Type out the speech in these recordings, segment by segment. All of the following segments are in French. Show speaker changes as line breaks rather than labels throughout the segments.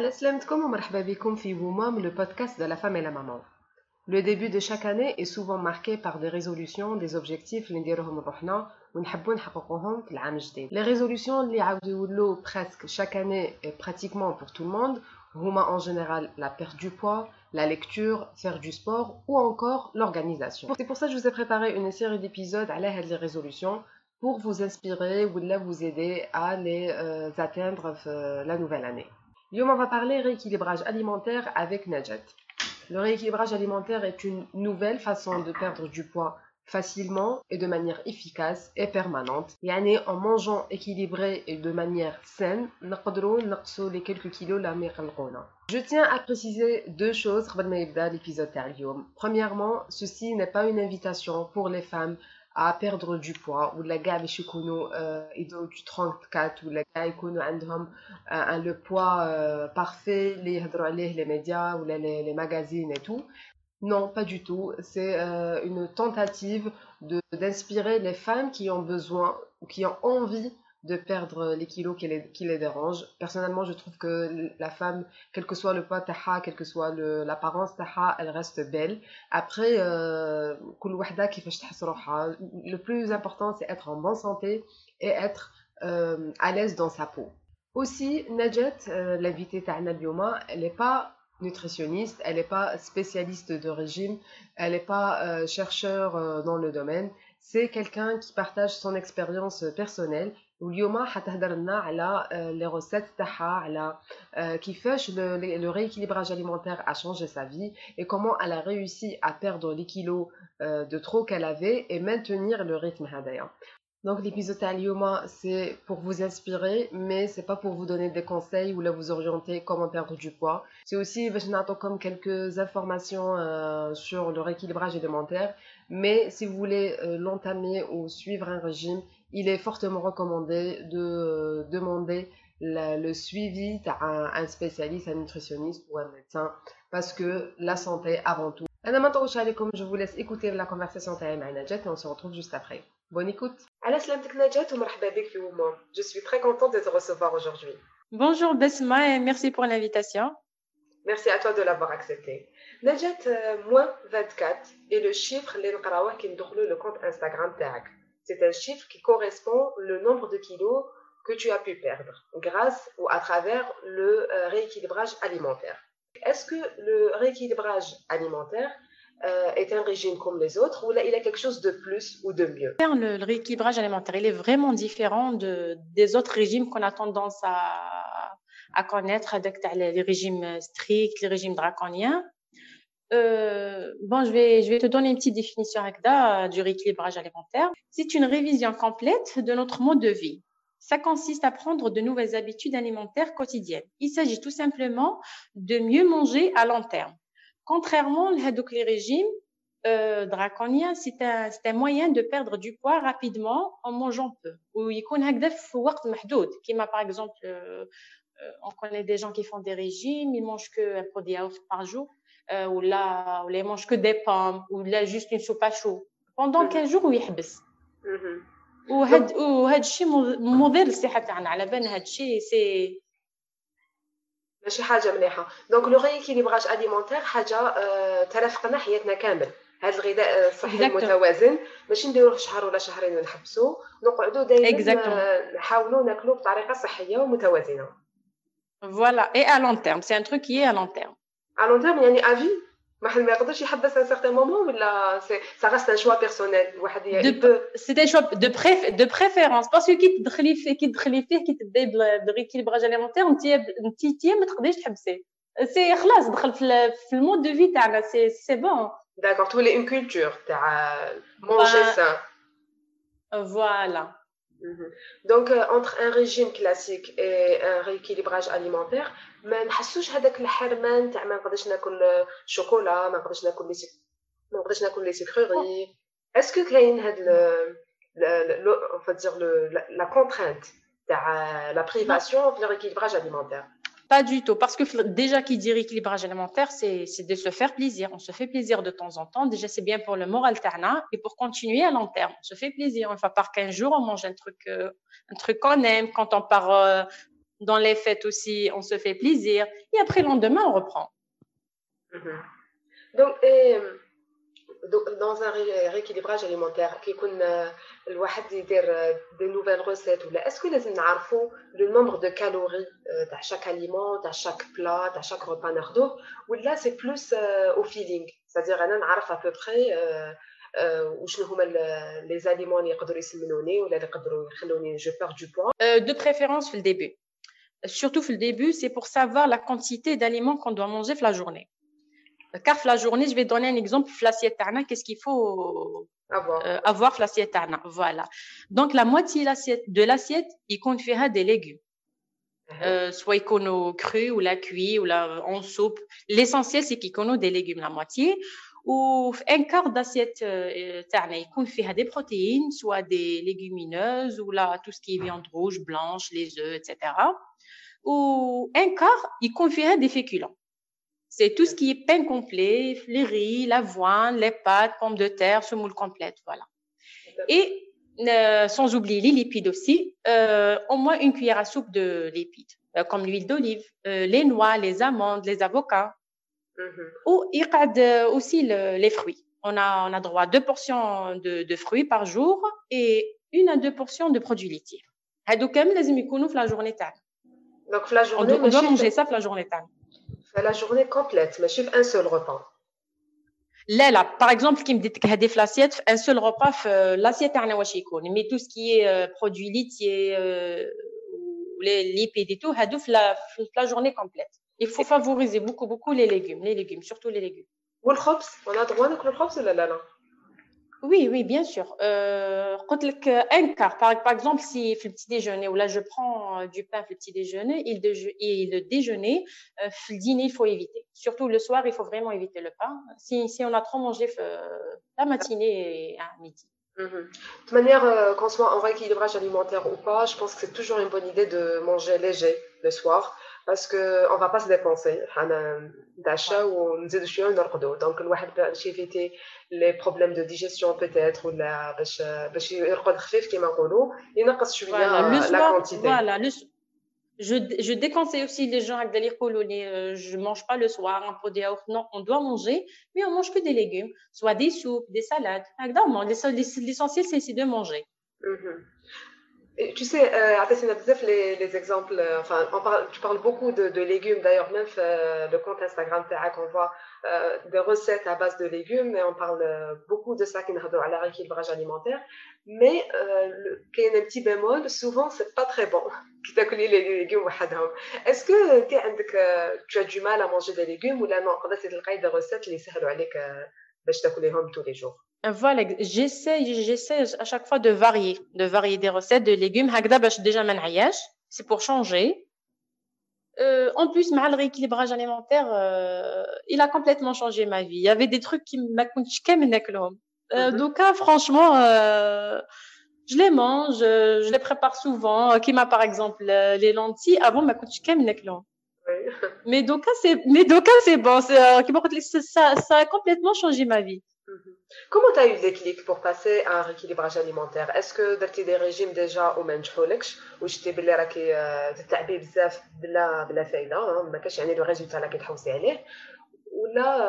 على سلامتكم ومرحبا بكم في ومام le podcast de la femme et la maman. Le début de chaque année est souvent marqué par des résolutions, des objectifs اللي نديروهم لروحنا ونحبوا نحققوهم في العام الجديد. Les résolutions اللي يعاودوا يولوا presque chaque année et pratiquement pour tout le monde هما en général la perte du poids, la lecture, faire du sport ou encore l'organisation. C'est pour ça que je vous ai préparé une série d'épisodes à l'aide des résolutions pour vous inspirer ou vous aider à les euh, atteindre euh, la nouvelle année. Guillaume, on va parler rééquilibrage alimentaire avec Najat. Le rééquilibrage alimentaire est une nouvelle façon de perdre du poids facilement et de manière efficace et permanente. Et en mangeant équilibré et de manière saine, nous les quelques kilos la Je tiens à préciser deux choses avant l'épisode Premièrement, ceci n'est pas une invitation pour les femmes à perdre du poids ou les gars باش يكونوا يدو du 34 ou les gars يكونوا عندهم le poids parfait اللي يهضروا عليه les médias ou les, les magazines et tout non, pas du tout. C'est euh, une tentative d'inspirer les femmes qui ont besoin ou qui ont envie de perdre les kilos qui les, qui les dérangent. Personnellement, je trouve que la femme, quel que soit le poids taha, quelle que soit l'apparence taha, elle reste belle. Après, euh, le plus important, c'est être en bonne santé et être euh, à l'aise dans sa peau. Aussi, Najet, l'invitée Ta'na Bioma, elle n'est pas nutritionniste, elle n'est pas spécialiste de régime, elle n'est pas euh, chercheur euh, dans le domaine, c'est quelqu'un qui partage son expérience personnelle واليوم حتهدر على les recettes تاعها على كيفاش le rééquilibrage alimentaire a changé sa vie et comment elle a réussi à perdre les kilos euh, de trop qu'elle avait et maintenir le rythme هذايا donc l'épisode à Lioma, c'est pour vous inspirer, mais c'est pas pour vous donner des conseils ou vous orienter comment perdre du poids. C'est aussi comme quelques informations euh, sur le rééquilibrage alimentaire, mais si vous voulez euh, l'entamer ou suivre un régime, il est fortement recommandé de euh, demander le suivi à un, spécialiste, un nutritionniste ou un médecin, parce que la santé avant tout. Je vous laisse écouter la conversation et on se retrouve juste après. Bonne écoute. Je suis très contente de te recevoir aujourd'hui.
Bonjour Besma et merci pour l'invitation.
Merci à toi de l'avoir accepté. Najat, moins 24 est le chiffre qui le compte Instagram tag. C'est un chiffre qui correspond au nombre de kilos que tu as pu perdre grâce ou à travers le euh, rééquilibrage alimentaire. Est-ce que le rééquilibrage alimentaire euh, est un régime comme les autres ou là, il a quelque chose de plus ou de mieux
le, rééquilibrage alimentaire, il est vraiment différent de, des autres régimes qu'on a tendance à, à connaître, les régimes stricts, les régimes draconiens. Euh, bon, je vais, je vais te donner une petite définition avec du rééquilibrage alimentaire. C'est une révision complète de notre mode de vie. Ça consiste à prendre de nouvelles habitudes alimentaires quotidiennes. Il s'agit tout simplement de mieux manger à long terme contrairement à les régimes euh, draconiens, c'est un, un, moyen de perdre du poids rapidement en mangeant peu. Ou il y a par exemple, euh, euh, on connaît des gens qui font des régimes, ils mangent que un pot de yaourt par jour, euh, ou là, ou ils mangent que des pommes, ou là juste une soupe à chaud. Pendant 15 jours, ou ils وهاد وهاد الشيء مضر للصحه تاعنا على بالنا هاد الشيء سي
ماشي حاجة مليحة. دونك لو ريكيليبراج اليمونتير حاجة آه، ترافقنا حياتنا كامل. هذا الغذاء آه، الصحي المتوازن. ماشي نديروه شهر ولا شهرين ونحبسو نقعدوا دائما آه، نحاولوا ناكلوا بطريقة صحية ومتوازنة.
فوالا اي ا long terme. C'est un truc qui est à long
terme. À long يعني ما ما يقدرش يحبس ان سيغتان مومون ولا سا غاست ان شوا بيرسونيل الواحد
سي ان شوا دو بريف دو بريفيرونس باسكو كي تدخلي فيه كي تدخلي فيه كي تبداي بريكيليبراج اليمونتير انت انت ما تقدريش تحبسي سي خلاص دخل في المود دو في تاعنا سي سي بون
داكور تولي اون كولتور تاع مونجي سان
فوالا
Donc, euh, entre un régime classique et un rééquilibrage alimentaire, ما نحسوش هذاك الحرمان تاع ما نقدرش ناكل شوكولا ما نقدرش ناكل لي ما نقدرش ناكل لي سكروري اسكو كاين هاد on va dire le, la, la contrainte تاع la privation في le rééquilibrage alimentaire
Pas du tout, parce que déjà qui dit rééquilibrage alimentaire, c'est de se faire plaisir. On se fait plaisir de temps en temps. Déjà, c'est bien pour le moral terna et pour continuer à long terme. On se fait plaisir. Une fois par 15 jours, on mange un truc, euh, un truc qu'on aime. Quand on part, euh, Dans les fêtes aussi, on se fait plaisir. Et après, le lendemain, on reprend.
Mhm. Donc, et, dans un rééquilibrage alimentaire, qui الواحد يدير des nouvelles recettes ولا est-ce que لازم نعرفوا le nombre de calories تاع chaque aliment تاع chaque plat تاع chaque repas ناخذوه ولا c'est plus au feeling c'est-à-dire انا نعرف à peu près وشنو هما les aliments اللي يقدروا يسمنوني ولا اللي يقدروا يخلوني je perds du poids
de préférence في le début surtout في le début c'est pour savoir la quantité d'aliments qu'on doit manger la journée car la journée, je vais donner un exemple. L'assiette qu'est-ce qu'il faut avoir, euh, avoir l'assiette Voilà. Donc, la moitié de l'assiette, il contient des légumes. Uh-huh. Euh, soit icono cru ou la cuit ou la en soupe. L'essentiel, c'est qu'il connaît des légumes, la moitié. Ou un quart d'assiette, euh, il contient des protéines, soit des légumineuses ou là, tout ce qui est viande rouge, blanche, les œufs, etc. Ou un quart, il contient des féculents. C'est tout ce qui est pain complet, les riz, l'avoine, les pâtes, pommes de terre, semoule complète, voilà. Et euh, sans oublier les lipides aussi, euh, au moins une cuillère à soupe de lipides, euh, comme l'huile d'olive, les noix, les amandes, les avocats. Mm-hmm. Ou il aussi les fruits. On a, on a droit à deux portions de, fruits par jour et une à deux portions de produits laitiers. Donc, la journée
Donc, la journée,
on doit, manger ça la journée
la journée complète, mais je un seul repas.
Là, là, par exemple, qui me dit qu'il y a l'assiette, un seul repas, l'assiette est mais tout ce qui est euh, produit laitier, euh, les lipides et tout, la, la journée complète. Il faut favoriser beaucoup, beaucoup les légumes, les légumes, surtout les légumes.
Ou le on a droit à le ou là, là, là
oui, oui, bien sûr. Euh, un quart, par, par exemple, si le petit déjeuner, ou là je prends euh, du pain le petit déjeuner, et le déjeuner, euh, le dîner, il faut éviter. Surtout le soir, il faut vraiment éviter le pain. Si, on a trop mangé euh, la matinée et à midi.
Mhm. De manière, qu'on soit en rééquilibrage alimentaire ou pas, je pense que c'est toujours une bonne idée de manger léger le soir parce qu'on ne va pas se dépenser. d'achat ou nous donc الواحد باش éviter les problèmes de digestion peut-être ولا باش باش يرقد خفيف كما نقولوا ينقص شويه la quantité
voilà le je, je déconseille aussi les gens avec des euh, je mange pas le soir un pot de yaourt non on doit manger mais on mange que des légumes soit des soupes des salades l'essentiel c'est de manger mm -hmm
tu sais, euh, les, les exemples, euh, enfin, on tu parles beaucoup de, légumes, d'ailleurs, même euh, le compte Instagram on voit euh, des recettes à base de légumes, et on parle euh, beaucoup de ça qui à la rééquilibrage alimentaire. Mais y a un petit bémol, souvent, c'est pas très bon qui t'a les légumes. Est-ce que tu as du mal à manger des légumes ou là, non, c'est des recettes qui sont tous les jours?
Voilà, j'essaie, j'essaie à chaque fois de varier, de varier des recettes de légumes. déjà c'est pour changer. Euh, en plus, mal rééquilibrage alimentaire, euh, il a complètement changé ma vie. Il y avait des trucs qui m'a euh, Donc, ah, franchement, euh, je les mange, je les prépare souvent. Qui m'a par exemple les lentilles avant ma Mais donc, c'est, mais donc, c'est bon. Ça, ça a complètement changé ma vie.
Mhm. Comment tu as eu le déclic pour passer à un rééquilibrage alimentaire Est-ce que tu as des régimes déjà au منجحولكش وشتي بلي راكي تتعبي بزاف بلا بلا فايده ما كاش يعني لو ريزولتا اللي كتحوسي عليه ولا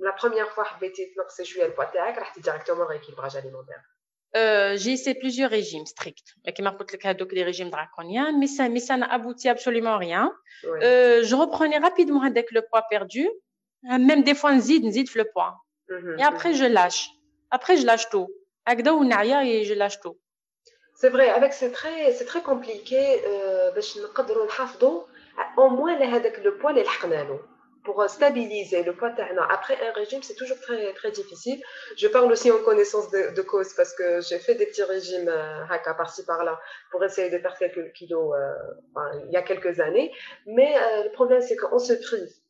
la première fois حبيتي تنقصي شويه البوا تاعك رحتي ديريكتومون rééquilibrage alimentaire
Euh, j'ai essayé plusieurs régimes stricts. Qui m'a coûté les régimes draconiens, mais ça, mais ça n'a abouti absolument rien. Ouais. Euh, je reprenais rapidement avec le poids perdu. Même des fois, on zid, on zid le poids. Mhm. Et après, je lâche. Après, je lâche tout. Agda ou Naya et je lâche tout.
C'est vrai, avec c'est très, très compliqué euh, au moins le poids pour euh, stabiliser le poids. Après un régime, c'est toujours très, très difficile. Je parle aussi en connaissance de, cause parce que j'ai fait des petits régimes euh, haka par-ci par-là pour essayer de perdre quelques kilos euh, il y a quelques années. Mais euh, le problème, c'est qu'on se prive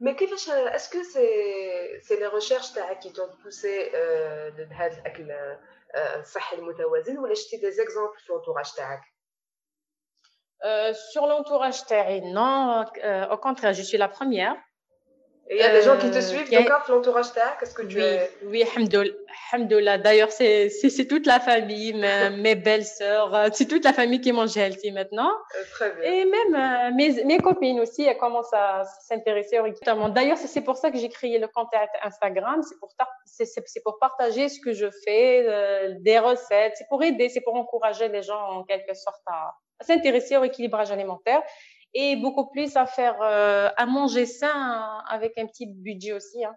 mais est-ce que c'est c'est les recherches qui t'ont poussé de هذا الاكل الصحي المتوازن ولا شتي des exemples sur l'entourage تاعك
sur l'entourage تاعي non au contraire je suis la première
il y a des gens qui te euh, suivent, donc a... l'entourage qu'est-ce que tu
oui, es? Oui, Hamdoullah. D'ailleurs, c'est toute la famille, mes, belles-sœurs, euh, c'est toute la famille qui mange healthy maintenant.
Euh, très bien.
Et même mes, mes, copines aussi, elles commencent à s'intéresser au D'ailleurs, c'est pour ça que j'ai créé le compte Instagram, c'est pour, pour partager ce que je fais, des recettes, c'est pour aider, c'est pour encourager les gens en quelque sorte à, à s'intéresser au équilibrage alimentaire et beaucoup plus à faire euh, à manger sain avec un petit budget aussi. Hein.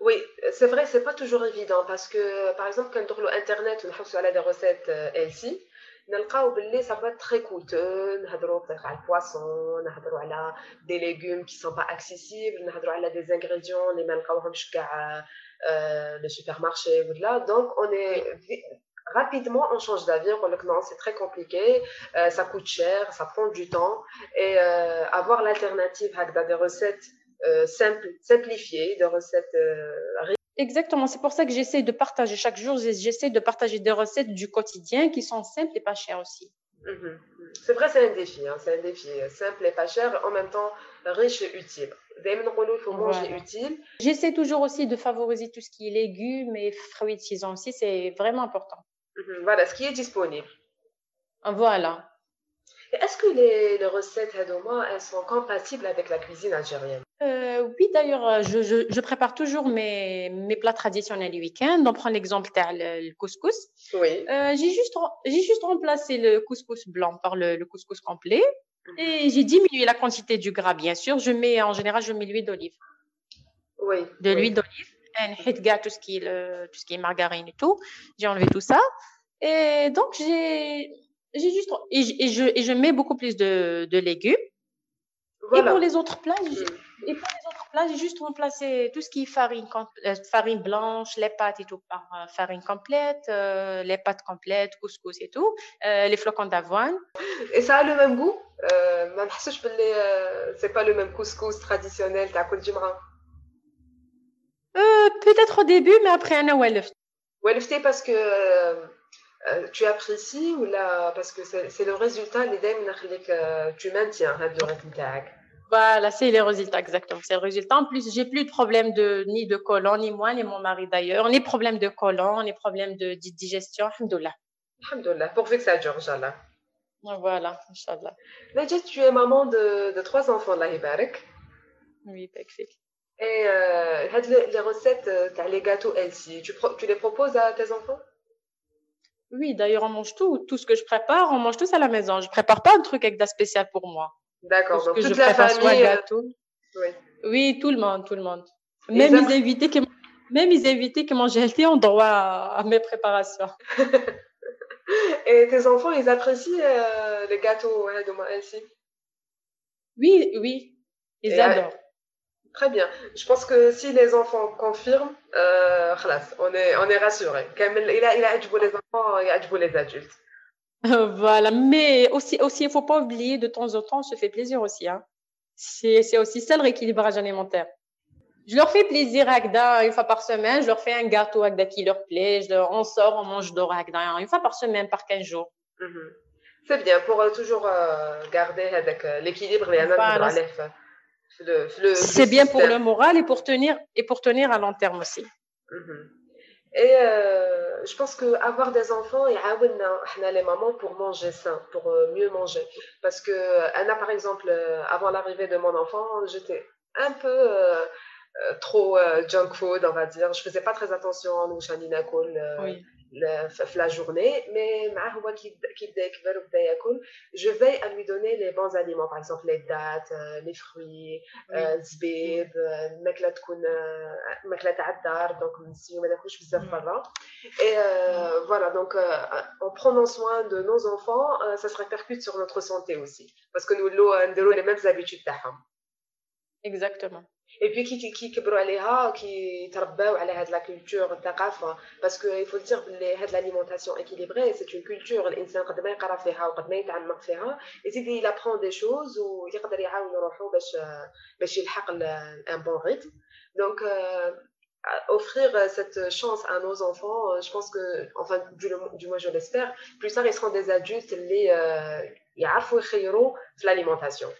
Oui, c'est vrai, c'est pas toujours évident parce que par exemple quand on internet on a des recettes healthy نلقاو باللي ça peut être très coûteux نهضروا على البواسون نهضروا على des légumes qui sont pas accessibles نهضروا على des ingrédients اللي ما نلقاوهمش كاع le supermarché ou là donc on est rapidement on change d'avis, on dit non, c'est très compliqué, euh, ça coûte cher, ça prend du temps. Et euh, avoir l'alternative avec des recettes euh, simples, simplifiées, des recettes.
Exactement, c'est pour ça que j'essaie de partager chaque jour, j'essaie de partager des recettes du quotidien qui sont simples et pas chères aussi.
Mhm. C'est vrai, c'est un défi, hein, c'est un défi simple et pas cher, en même temps riche et utile. il faut manger utile.
J'essaie toujours aussi de favoriser tout ce qui est légumes et fruits de saison aussi, c'est vraiment important.
Mhm, voilà, ce qui est disponible.
Voilà.
Est-ce que les, les recettes Hadoma, elles sont compatibles avec la cuisine algérienne?
Euh, Oui, d'ailleurs, euh, je, je, je, prépare toujours mes, mes plats traditionnels du week-end. On prend l'exemple le, le couscous.
Oui.
Euh, j'ai juste, j'ai juste remplacé le couscous blanc par le, le couscous complet. Mhm. Et j'ai diminué la quantité du gras, bien sûr. Je mets, en général, je mets l'huile d'olive.
Oui.
De l'huile d'olive tout ce qui est le, tout ce qui est margarine et tout. J'ai enlevé tout ça. Et donc, j'ai, j'ai juste, et, je, et je mets beaucoup plus de, de légumes. Et pour les autres plats, j'ai, mm. et pour les autres plats, j'ai juste remplacé tout ce qui est farine, euh, farine blanche, les pâtes et tout par euh, farine complète, euh, les pâtes complètes, couscous et tout, les flocons d'avoine.
Et ça a le même goût? Euh, c'est pas le même couscous traditionnel t'as
euh, peut-être au début, mais après, un
Walefté. Walefté parce que euh, euh, tu apprécies ou là, parce que c'est le résultat, les que tu maintiens le rythme
Voilà, c'est les résultats, exactement. C'est le résultat. En plus, j'ai plus de problème de, ni de colon, ni moi, ni mon mari d'ailleurs. On est problème de colon, on est problème de, digestion. Alhamdoulilah.
Alhamdoulilah. Pourvu que ça dure, Inch'Allah.
Voilà, Inch'Allah.
Najat, tu es maman de, de trois enfants, là, Ibarak.
Oui, parfait.
Et euh, les recettes, euh, les gâteaux healthy, tu, tu les proposes à tes enfants?
Oui, d'ailleurs, on mange tout. Tout ce que je prépare, on mange tous à la maison. Je prépare pas un truc avec de spécial pour moi.
D'accord, donc toute la famille. Euh, gâteau.
Oui. oui, tout le monde, tout le monde. Même les, invités qui, même les invités qui mangent healthy ont droit à, mes préparations.
Et tes enfants, ils apprécient les gâteaux ouais, healthy
Oui, oui, ils adorent.
Très bien. Je pense que si les enfants confirment, euh, on est, on est rassuré. Il a, il a les enfants, il a les adultes.
Voilà, mais aussi, aussi, il faut pas oublier de temps en temps, on se fait plaisir aussi. Hein. C'est aussi ça le rééquilibrage alimentaire. Je leur fais plaisir Agda une fois par semaine. Je leur fais un gâteau Agda qui leur plaît. Je on sort, on mange d'or Agda une fois par semaine, par 15 jours.
Mhm. C'est bien pour euh, toujours euh, garder avec euh, l'équilibre et voilà.
C'est bien pour le moral et pour tenir, et pour tenir à long terme aussi.
Mhm. Et euh, je pense qu'avoir des enfants, et les mamans pour manger sain, pour euh, mieux manger. Parce que Anna, par exemple, euh, avant l'arrivée de mon enfant, j'étais un peu trop junk food, on va dire. Je faisais pas très attention à nous, oui la journée, mais je veille à lui donner les bons aliments, par exemple les dates, euh, les fruits, zbib, الماكله تكون ماكله تاع الدار دونك نسيو ما ناكلوش بزاف برا et euh, voilà donc euh, en prenant soin de nos enfants ça se répercute sur notre santé aussi parce que nous نديروا les mêmes habitudes تاعهم
Exactement.
Et puis qui qui كبروا عليها qui ترباو على هاد la culture الثقافة parce que il faut dire بلي هاد l'alimentation équilibrée c'est une culture الإنسان قد ما يقرا فيها وقد ما يتعمق فيها يزيد il apprend des choses ويقدر يعاون روحو باش باش يلحق un bon rythme donc euh, offrir cette chance à nos enfants je pense que enfin du, du moins je l'espère plus tard ils seront des adultes اللي يعرفوا يخيروا في l'alimentation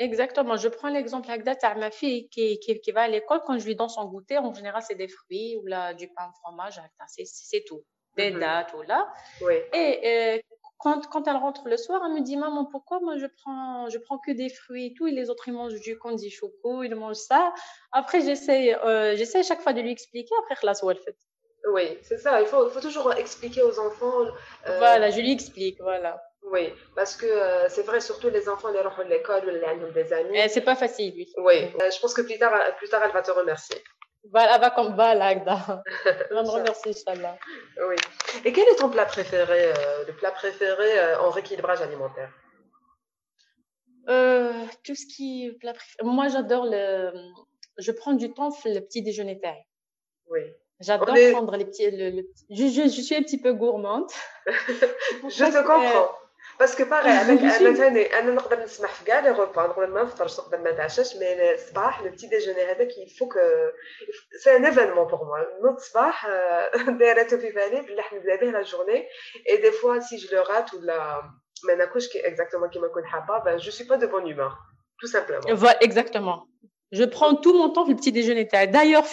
Exactement. Je prends l'exemple à ma fille qui, qui, qui va à l'école. Quand je lui donne son goûter, en général, c'est des fruits ou là, du pain au fromage. C'est tout. Des mhm. dates ou là.
Oui.
Et euh, quand, quand elle rentre le soir, elle me dit Maman, pourquoi moi je prends, je prends que des fruits et tout Et les autres, ils mangent du candy choco, ils mangent ça. Après, j'essaie euh, j'essaie chaque fois de lui expliquer. Après, la elle fait.
Oui, c'est ça. Il faut, il faut toujours expliquer aux enfants.
Euh... Voilà, je lui explique. Voilà.
Oui, parce que euh, c'est vrai, surtout les enfants, les rentrent de l'école ou les des amis.
Eh, c'est pas facile, oui.
Oui, euh, je pense que plus tard, plus tard, elle va te remercier.
Voilà, elle va comme voilà, Agda. Elle va me remercier, Inch'Allah.
Oui. Et quel est ton plat préféré, euh, le plat préféré en rééquilibrage alimentaire?
Tout ce qui est plat préféré. Moi, j'adore le. Je prends du temps le petit déjeuner terre.
Oui.
J'adore prendre les petits. Le, Je, je, je, suis un petit peu gourmande.
je te comprends. باسكو باغي انا ثاني انا نقدر نسمح في كاع لي روبا نقدر ما نفطرش نقدر ما نتعشاش مي الصباح لو بتي ديجوني هذاك يفوك سي ان ايفينمون بور موا نوض الصباح دايره في بالي بلي راح نبدا به لا جورني اي دي فوا سي جو لو رات ولا ما ناكلش كي اكزاكتومون كيما نكون حابه بان جو سوي با دو بون هومور tout simplement.
Voilà, exactement. Je prends tout mon temps pour le petit déjeuner D'ailleurs,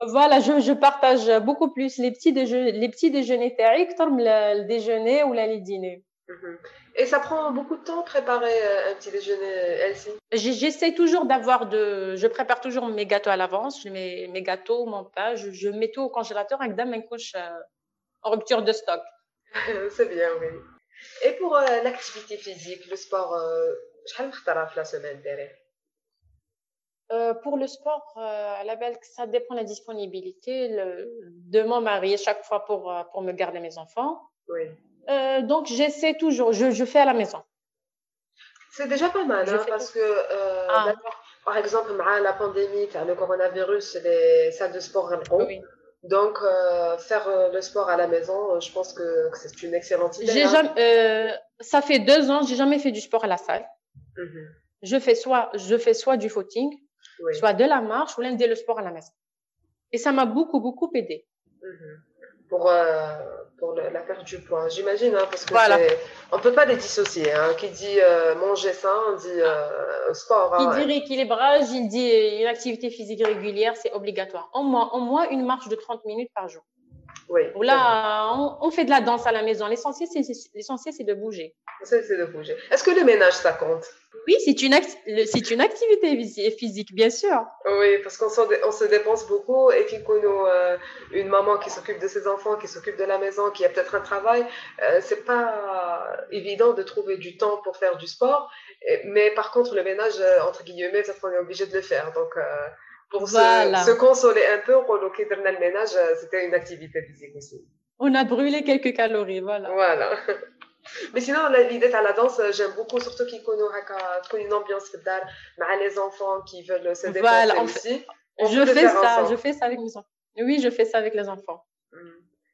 voilà, je, je, partage beaucoup plus les petits, déjeuners, les petits déjeuners que le, le déjeuner ou le dîner.
Mhm. Et ça prend beaucoup de temps préparer euh, un petit déjeuner, Elsie?
J'essaie toujours d'avoir de. Je prépare toujours mes gâteaux à l'avance, mes, mes gâteaux, mon pain, je, je, mets tout au congélateur avec d'un couche euh, en rupture de stock.
C'est bien, oui. Et pour euh, l'activité physique, le sport, je la semaine
euh, pour le sport, euh, à la belle, ça dépend de la disponibilité le, de mon mari chaque fois pour, pour me garder mes enfants.
Oui.
Euh, donc, j'essaie toujours, je, je, fais à la maison.
C'est déjà pas mal, hein, parce que, euh, ah. par exemple, la pandémie, le coronavirus, les salles de sport oui. Donc, euh, faire le sport à la maison, je pense que, que c'est une excellente idée.
Hein. Jamais, ça fait deux ans, j'ai jamais fait du sport à la salle. Mm -hmm. Je fais soit, je fais soit du footing, oui. soit de la marche ou l'un le sport à la maison. Et ça m'a beaucoup, beaucoup aidé.
Mm -hmm. Pour, pour la perte du poids, j'imagine, hein, parce que voilà. on peut pas les dissocier. Hein. Qui dit euh, manger sain, dit euh, sport.
Qui hein, dit rééquilibrage, il dit une activité physique régulière, c'est obligatoire. Au moins, au moins une marche de 30 minutes par jour.
Oui.
Là, on, on, fait de la danse à la maison. L'essentiel, c'est de bouger.
C'est de bouger. Est-ce que le ménage, ça compte?
Oui, c'est une, c'est une activité physique, bien sûr.
Oui, parce qu'on on se dépense beaucoup et puis qu'on euh, une maman qui s'occupe de ses enfants, qui s'occupe de la maison, qui a peut-être un travail, euh, c'est pas évident de trouver du temps pour faire du sport. Et, mais par contre, le ménage, euh, entre guillemets, ça, on est obligé de le faire. Donc, euh, pour voilà. se, se, consoler un peu, reloquer dans le ménage, euh, c'était une activité physique aussi.
On a brûlé quelques calories, voilà.
Voilà. Mais sinon, l'idée à la danse, euh, j'aime beaucoup, surtout qu'il connaît une ambiance avec les enfants qui veulent se dépenser voilà, aussi.
On je fais ça, ensemble. je fais ça avec mes enfants. Oui, je fais ça avec les enfants.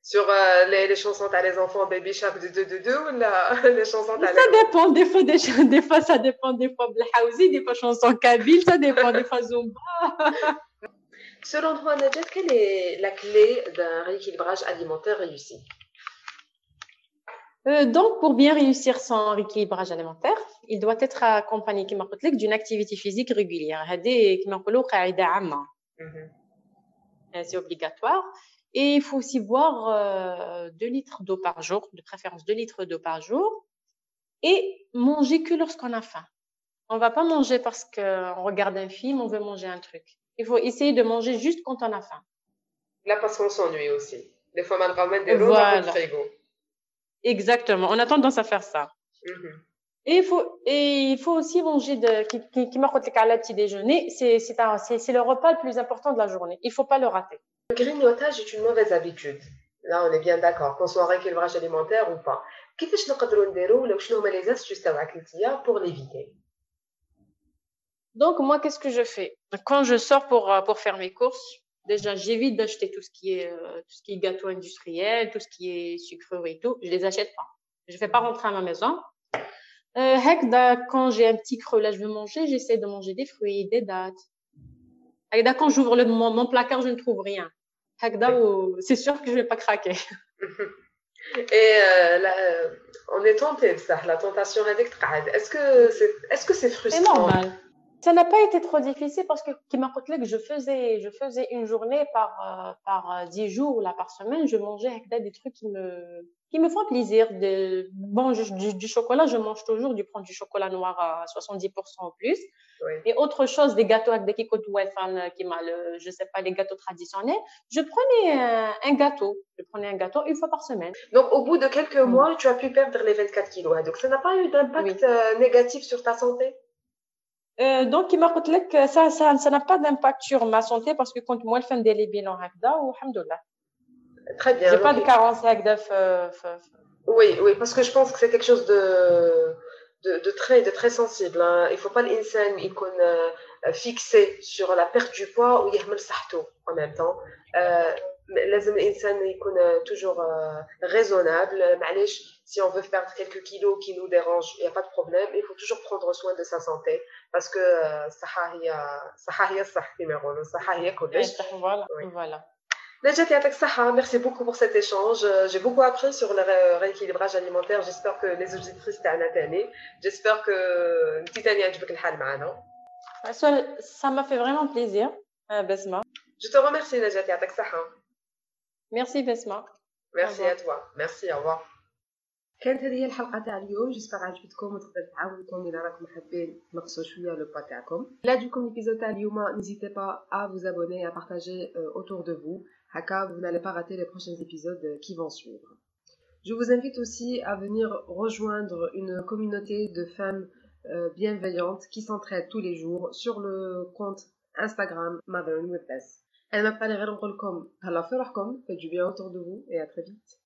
Sur euh, les, les, chansons à les enfants, Baby Shark de 2 de 2 ou la, les chansons
à Ça dépend, des fois, des, des fois ça dépend, des fois Blahouzi, des fois chansons Kabyle, ça dépend, des fois Zumba.
Selon toi, Najat, quelle est la clé d'un rééquilibrage alimentaire réussi?
Euh, donc, pour bien réussir son rééquilibrage alimentaire, il doit être accompagné d'une activité physique régulière. Mhm. Euh, c'est obligatoire. Et il faut aussi boire euh, 2 litres d'eau par jour, de préférence 2 litres d'eau par jour, et manger que lorsqu'on a faim. On va pas manger parce qu'on regarde un film, on veut manger un truc. Il faut essayer de manger juste quand on a faim.
Là, parce qu'on s'ennuie aussi. Des fois, on va mettre de l'eau voilà. dans le frigo.
Exactement. On a tendance à faire ça. Mm -hmm. Et il faut, et il faut aussi manger de, qui, qui, qui m'a le petit déjeuner. C'est, c'est le repas le plus important de la journée. Il faut pas le rater.
Le grignotage est une mauvaise habitude. Là, on est bien d'accord, qu'on soit en rééquilibrage alimentaire ou pas. كيفاش نقدروا نديروا ولا شنو هما les astuces تاعك pour l'éviter
Donc, moi, qu'est-ce que je fais Quand je sors pour, euh, pour faire mes courses, déjà, j'évite d'acheter tout ce qui est euh, tout ce qui est gâteau industriel, tout ce qui est sucrerie et tout. Je les achète pas. Je fais pas rentrer à ma maison. Euh, quand j'ai un petit creux là, je veux manger, j'essaie de manger des fruits, des dates. Quand j'ouvre le, mon, mon, placard, je ne trouve rien. C'est sûr que je vais pas craquer.
Et euh, là, on est tenté de ça, la tentation Est-ce que c'est est-ce que c'est frustrant?
C'est normal. Ça n'a pas été trop difficile parce que qui m'a que je faisais je faisais une journée par euh, par dix jours là par semaine, je mangeais avec des trucs qui me qui me font plaisir. De, bon, du, chocolat, je mange toujours du prendre du chocolat noir à 70% en plus. Oui. Et autre chose, des gâteaux avec des kikot qui m'a je sais pas, les gâteaux traditionnels. Je prenais un, gâteau. Je prenais un gâteau une fois par semaine.
Donc, au bout de quelques mm. mois, tu as pu perdre les 24 kilos. Donc, ça n'a pas eu d'impact euh, négatif sur ta santé?
Euh, donc, il m'a que ça, ça, ça n'a pas d'impact sur ma santé parce que quand moi, je fais des bilans, ou, alhamdoulilah.
Très bien.
J'ai pas de carence avec
Oui, oui, parce que je pense que c'est quelque chose de, de, de, très, de très sensible. Hein. Il ne faut pas l'insan يكون fixé sur la perte du poids ou يهمل صحته en même temps. Euh, لازم الانسان يكون toujours euh, raisonnable معليش si on veut perdre quelques kilos qui nous dérangent il n'y a pas de problème il faut toujours prendre soin de sa santé parce que الصحة هي الصحة هي الصح كما يقولوا الصحة هي كلش
voilà voilà
merci beaucoup pour cet échange. Euh, j'ai beaucoup appris sur le rééquilibrage alimentaire. J'espère que les auditrices t'ont J'espère que
Ça m'a fait vraiment plaisir, euh, Besma.
Je te remercie, Najat.
Merci, Besma.
Merci à toi. Merci, au revoir. كانت هذه هي الحلقه تاع اليوم جيسبر عجبتكم وتقدر تعاونكم الى راكم حابين تنقصوا شويه لو با تاعكم لا عجبكم ليبيزود تاع اليوم n'hésitez pas à vous abonner à partager euh, autour de vous Haka, vous n'allez pas rater les prochains épisodes qui vont suivre. Je vous invite aussi à venir rejoindre une communauté de femmes euh, bienveillantes qui s'entraident tous les jours sur le compte Instagram Mother with Elle m'a pas l'air comme faites du bien autour de vous et à très vite.